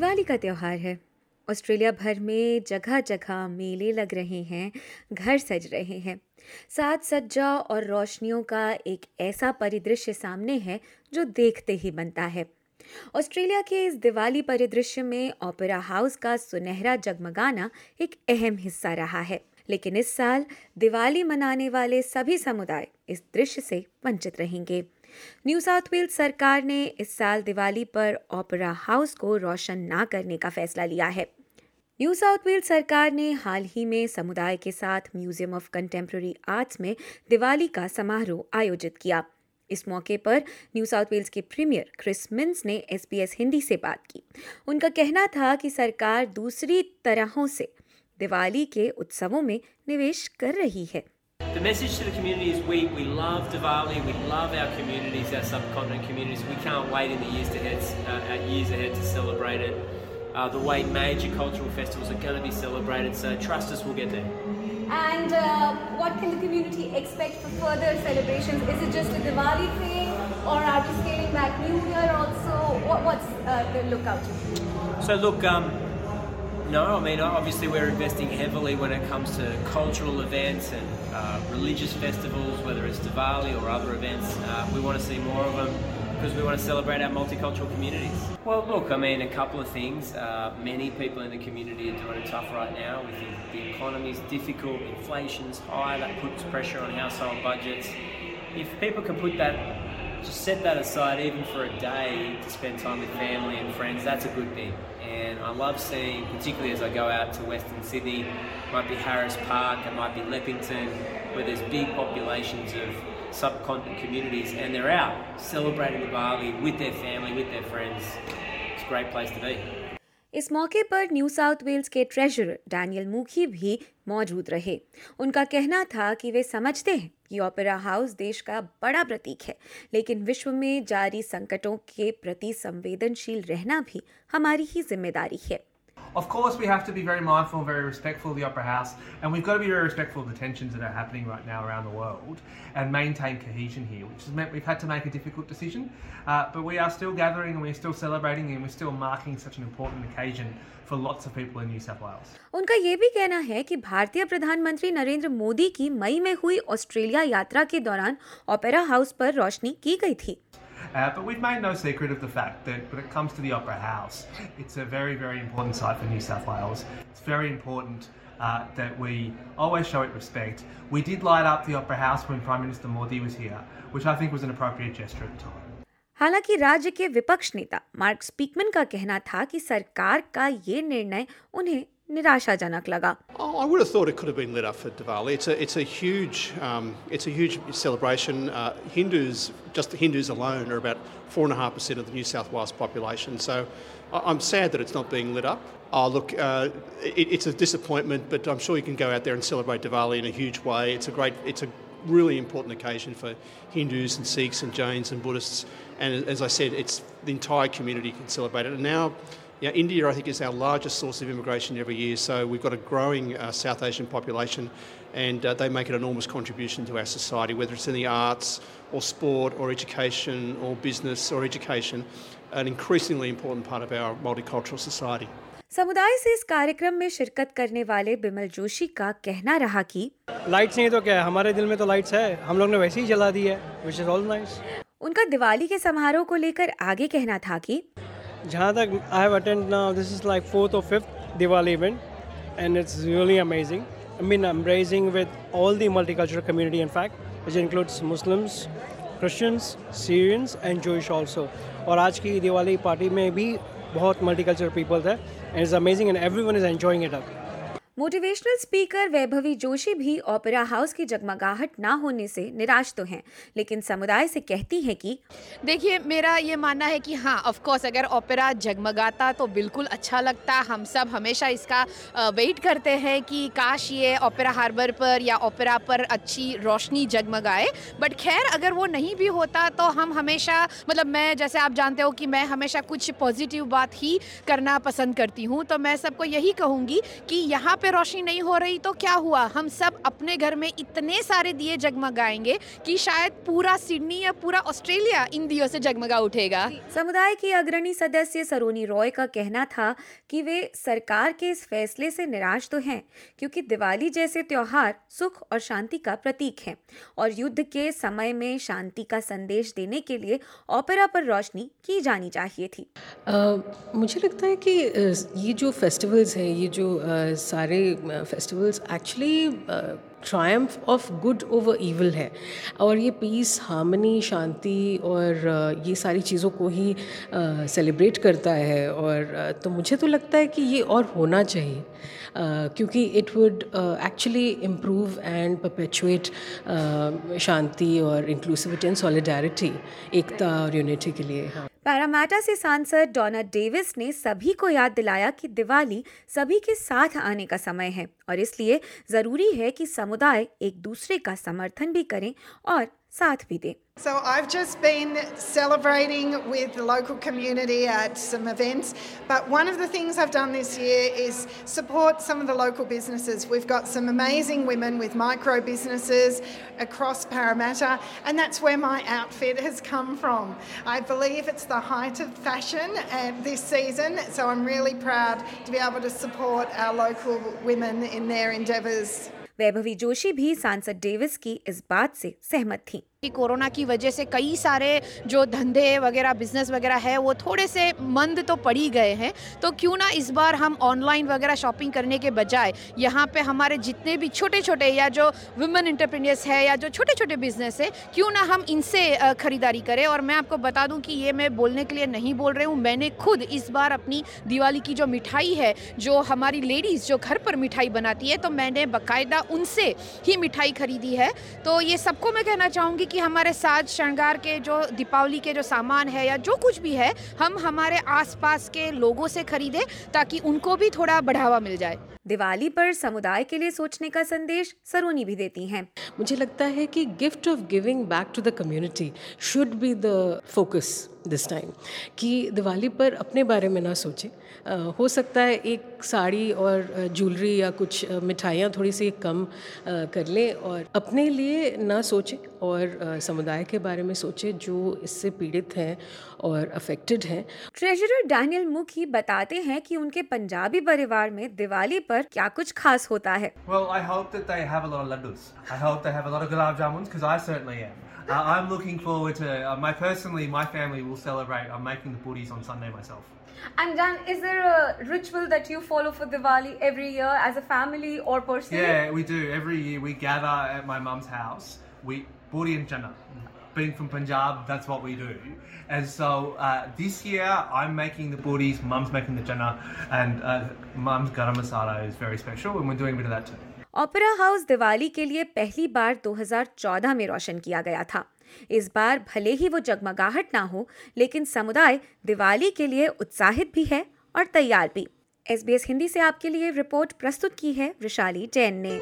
दिवाली का त्यौहार है। ऑस्ट्रेलिया भर में जगह जगह मेले लग रहे हैं, घर सज रहे हैं। साज सज्जा और रोशनियों का एक ऐसा परिदृश्य सामने है जो देखते ही बनता है। ऑस्ट्रेलिया के इस दिवाली परिदृश्य में ओपेरा हाउस का सुनहरा जगमगाना एक अहम हिस्सा रहा है। लेकिन इस साल दिवाली मनाने वाले सभी समुदाय इस दृश्य से वंचित रहेंगे। न्यू साउथ वेल्स सरकार ने इस साल दिवाली पर ओपेरा हाउस को रोशन ना करने का फैसला लिया है। न्यू साउथ वेल्स सरकार ने हाल ही में समुदाय के साथ म्यूज़ियम ऑफ़ कंटेम्प्रेरी आर्ट्स में दिवाली का समारोह आयोजित किया। इस मौके पर न्यू साउथ वेल्स के प्रीमियर क्रिस मिन्स ने एसबीएस हिंदी से बात की। उनका कहना था कि सरकार दूसरी तरहों से दिवाली के उत्सवों में निवेश कर रही है The message to the community is we, we love Diwali, we love our communities, our subcontinent communities. We can't wait in the years ahead, uh, years ahead to celebrate it uh, the way major cultural festivals are going to be celebrated. So trust us, we'll get there. And uh, what can the community expect for further celebrations? Is it just a Diwali thing, or are we scaling back New Year also? What, what's uh, the lookout? So look, um, no, I mean obviously we're investing heavily when it comes to cultural events and uh, religious festivals, whether it's Diwali or other events. Uh, we want to see more of them because we want to celebrate our multicultural communities. Well, look, I mean, a couple of things. Uh, many people in the community are doing it tough right now. We think the economy's difficult, inflation's high, that puts pressure on household budgets. If people can put that just set that aside even for a day to spend time with family and friends that's a good thing. And i love seeing particularly as i go out to western sydney might be harris park it might be leppington where there's big populations of subcontinent communities and they're out celebrating Diwali with their family with their friends. It's a great place to be इस मौके पर New South Wales के treasurer Daniel Mookhey भी मौजूद रहे। उनका कहना था कि वे समझते हैं कि ओपेरा हाउस देश का बड़ा प्रतीक है, लेकिन विश्व में जारी संकटों के प्रति संवेदनशील रहना भी हमारी ही ज़िम्मेदारी है। Of course, we have to be very mindful and very respectful of the Opera House, and we've got to be very respectful of the tensions that are happening right now around the world and maintain cohesion here, which has meant we've had to make a difficult decision. Uh, but we are still gathering and we're still celebrating and we're still marking such an important occasion for lots of people in New South Wales. उनका ये भी कहना है कि भारतीय प्रधानमंत्री नरेंद्र मोदी की मई में हुई ऑस्ट्रेलिया यात्रा के दौरान ओपेरा हाउस पर रोशनी की गई थी Uh, but we've made no secret of the fact that when it comes to the Opera House, it's a very, very important site for New South Wales. It's very important uh, that we always show it respect. We did light up the Opera House when Prime Minister Modi was here, which I think was an appropriate gesture at the time. हालांकि राज्य के विपक्ष नेता mark स्पीकमन का कहना था कि सरकार का ये निर्णय उन्हें निराशाजनक लगा Oh, I would have thought it could have been lit up for Diwali. It's a, it's a huge, um, it's a huge celebration. Uh, Hindus, just the Hindus alone, are about four and a half percent of the New South Wales population. So I- I'm sad that it's not being lit up. Oh, look, uh, it, it's a disappointment, but I'm sure you can go out there and celebrate Diwali in a huge way. It's a great, it's a really important occasion for Hindus and Sikhs and Jains and Buddhists. And as I said, it's the entire community can celebrate it. And now. Yeah, India, I think, is our largest source of immigration every year. So we've got a growing uh, South Asian population, and uh, they make an enormous contribution to our society, whether it's in the arts or sport or education or business or education, an increasingly important part of our multicultural society. समुदाय से इस कार्यक्रम में शिरकत करने वाले बिमल जोशी का कहना रहा कि लाइट्स नहीं तो क्या है हमारे दिल में तो लाइट्स है हम लोग ने वैसे ही जला दी है विच इज़ ऑल नाइस उनका दिवाली के समारोह को लेकर आगे कहना था कि जहाँ तक I have attend now this is like fourth और fifth Diwali event and it's really amazing I mean, I'm raising with all the multicultural community, in fact, which includes Muslims, Christians, Syrians, and Jewish also. और आज की Diwali party में भी बहुत multicultural people थे and is amazing and everyone is enjoying it up motivational speaker Vaibhavi Joshi भी opera house की जगमगाहट ना होने से निराश तो हैं, लेकिन समुदाय से कहती हैं कि देखिए, मेरा ये मानना है कि हाँ ऑफकोर्स अगर ओपेरा जगमगाता तो बिल्कुल अच्छा लगता। हम सब हमेशा इसका वेट करते हैं कि काश ये ओपेरा हार्बर पर या ओपेरा पर अच्छी रोशनी जगमगाए। बट खैर, अगर वो नहीं भी होता तो हम हमेशा मतलब मैं, जैसे आप जानते हो कि मैं हमेशा कुछ पॉजिटिव बात ही करना पसंद करती हूँ तो मैं सबको यही कहूँगी कि यहाँ पे में रोशनी नहीं हो रही तो क्या हुआ? हम सब अपने घर में इतने सारे दिए जगमगाएँगे कि शायद पूरा सिडनी या पूरा ऑस्ट्रेलिया इन दियों से जगमगा उठेगा। समुदाय की अग्रणी सदस्य सरोनी रॉय का कहना था कि वे सरकार के इस फैसले से निराश तो हैं क्योंकि दिवाली जैसे त्योहार सुख और शांति का प्रतीक है और युद्ध के समय में शांति का संदेश देने के लिए ओपेरा पर रोशनी की जानी चाहिए थी। आ, मुझे लगता है कि ये जो फेस्टिवल्स हैं ये जो आ, सारे festivals actually triumph of good over evil है। और ये पीस हार्मनी शांति और ये सारी चीज़ों को ही सेलिब्रेट करता है। और तो मुझे तो लगता है कि ये और होना चाहिए Uh, क्योंकि it would actually improve and perpetuate shanti और इंक्लूसिविटी एंड सॉलिडारिटी एकता और यूनिटी के लिए हाँ। पैरामाटा से सांसद डोना डेविस ने सभी को याद दिलाया कि दिवाली सभी के साथ आने का समय है और इसलिए ज़रूरी है कि समुदाय एक दूसरे का समर्थन भी करें और साथ भी दें। So I've just been celebrating with the local community at some events, but one of the things I've done this year is support some of the local businesses. We've got some amazing women with micro businesses across Parramatta, and that's where my outfit has come from. I believe it's the height of fashion this season, so I'm really proud to be able to support our local women in their endeavours. Vaibhavi Joshi भी सांसद Davis की इस बात से सहमत थी कि corona की वजह से कई सारे जो धंधे वगैरह बिज़नेस वगैरह है, वो थोड़े से मंद तो पड़ी गए हैं। तो क्यों ना इस बार हम ऑनलाइन वगैरह शॉपिंग करने के बजाय, यहाँ पे हमारे जितने भी छोटे छोटे या जो वुमेन इंटरप्रीनियर्स है या जो छोटे छोटे बिज़नेस है, क्यों ना हम इनसे ख़रीदारी करें? और मैं आपको बता दूँ कि ये मैं बोलने के लिए नहीं बोल रही हूँ, मैंने खुद इस बार अपनी दिवाली की जो मिठाई है, जो हमारी लेडीज़ जो घर पर मिठाई बनाती है तो मैंने बाकायदा उनसे ही मिठाई खरीदी है। तो ये सबको मैं कहना चाहूँगी कि हमारे साज श्रृंगार के जो दीपावली के जो सामान है या जो कुछ भी है हम हमारे आसपास के लोगों से खरीदें ताकि उनको भी थोड़ा बढ़ावा मिल जाए। दिवाली पर समुदाय के लिए सोचने का संदेश सरोनी भी देती हैं। मुझे लगता है कि gift of giving back to the community should be the focus. This time कि दिवाली पर अपने बारे में ना सोचें। हो सकता है एक साड़ी और ज्वेलरी या कुछ मिठाइयाँ थोड़ी सी कम कर लें और अपने लिए ना सोचें और समुदाय के बारे में सोचें जो इससे पीड़ित हैं और अफेक्टेड हैं ट्रेजरर डैनियल मुखी बताते हैं कि उनके पंजाबी परिवार में दिवाली पर क्या कुछ खास होता है Well, I hope that they have a lot of laddus. I hope they have a lot of gulab jamuns because I certainly am. Uh, I'm looking forward to uh, my personally, my family will celebrate. I'm making the puddings on Sunday myself. And Dan, is there a ritual that you follow for Diwali every year as a family or personally? Yeah, we do. Every year we gather at my mum's house. We Buri and Jannah. Being from Punjab, that's what we do. And so uh, this year I'm making the booties, mum's making the Jannah, and uh, mum's garam masala is very special, and we're doing a bit of that too. Opera house Diwali के लिए पहली बार 2014 में रोशन किया गया था इस बार भले ही वो जगमगाहट ना हो लेकिन समुदाय दिवाली के लिए उत्साहित भी है और तैयार भी एसबीएस हिंदी से आपके लिए रिपोर्ट प्रस्तुत की है विशाली जैन ने